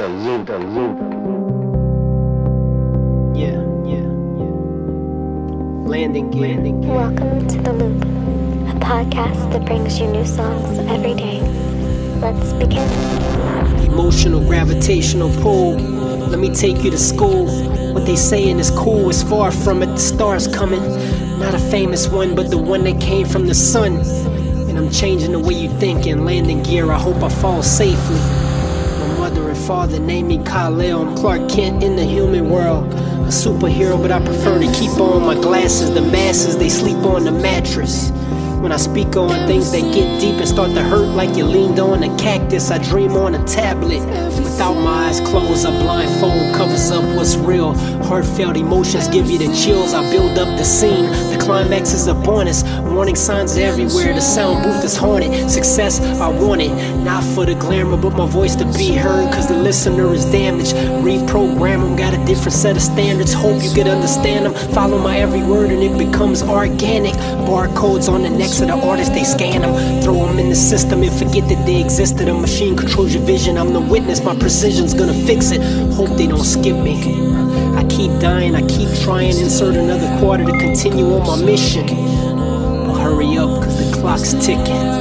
the loop, the loop. Yeah, yeah, yeah. Landing gear. Landing gear. Welcome to The Loop, a podcast that brings you new songs every day. Let's begin. Emotional gravitational pull. Let me take you to school. What they saying is cool, is far from it. The stars coming. Not a famous one, but the one that came from the sun. And I'm changing the way you think in landing gear. I hope I fall safely. Father named me Kal-El. I'm Clark Kent in the human world. A superhero, but I prefer to keep on my glasses. The masses, they sleep on the mattress. When I speak on things that get deep and start to hurt like you leaned on a cactus, I dream on a tablet. Without my eyes closed, a blindfold covers up what's real. Heartfelt emotions give you the chills. I build up the scene. Climax is a bonus. Warning signs everywhere. The sound booth is haunted. Success, I want it. Not for the glamour, but my voice to be heard. Cause the listener is damaged. Reprogram them, got a different set of standards. Hope you could understand them. Follow my every word and it becomes organic. Barcodes on the necks of the artists, they scan them. Throw them in the system and forget that they existed. A machine controls your vision. I'm the witness, my precision's gonna fix it. Hope they don't skip me. I keep dying, I keep trying, insert another quarter to continue on my mission. But hurry up, cause the clock's ticking.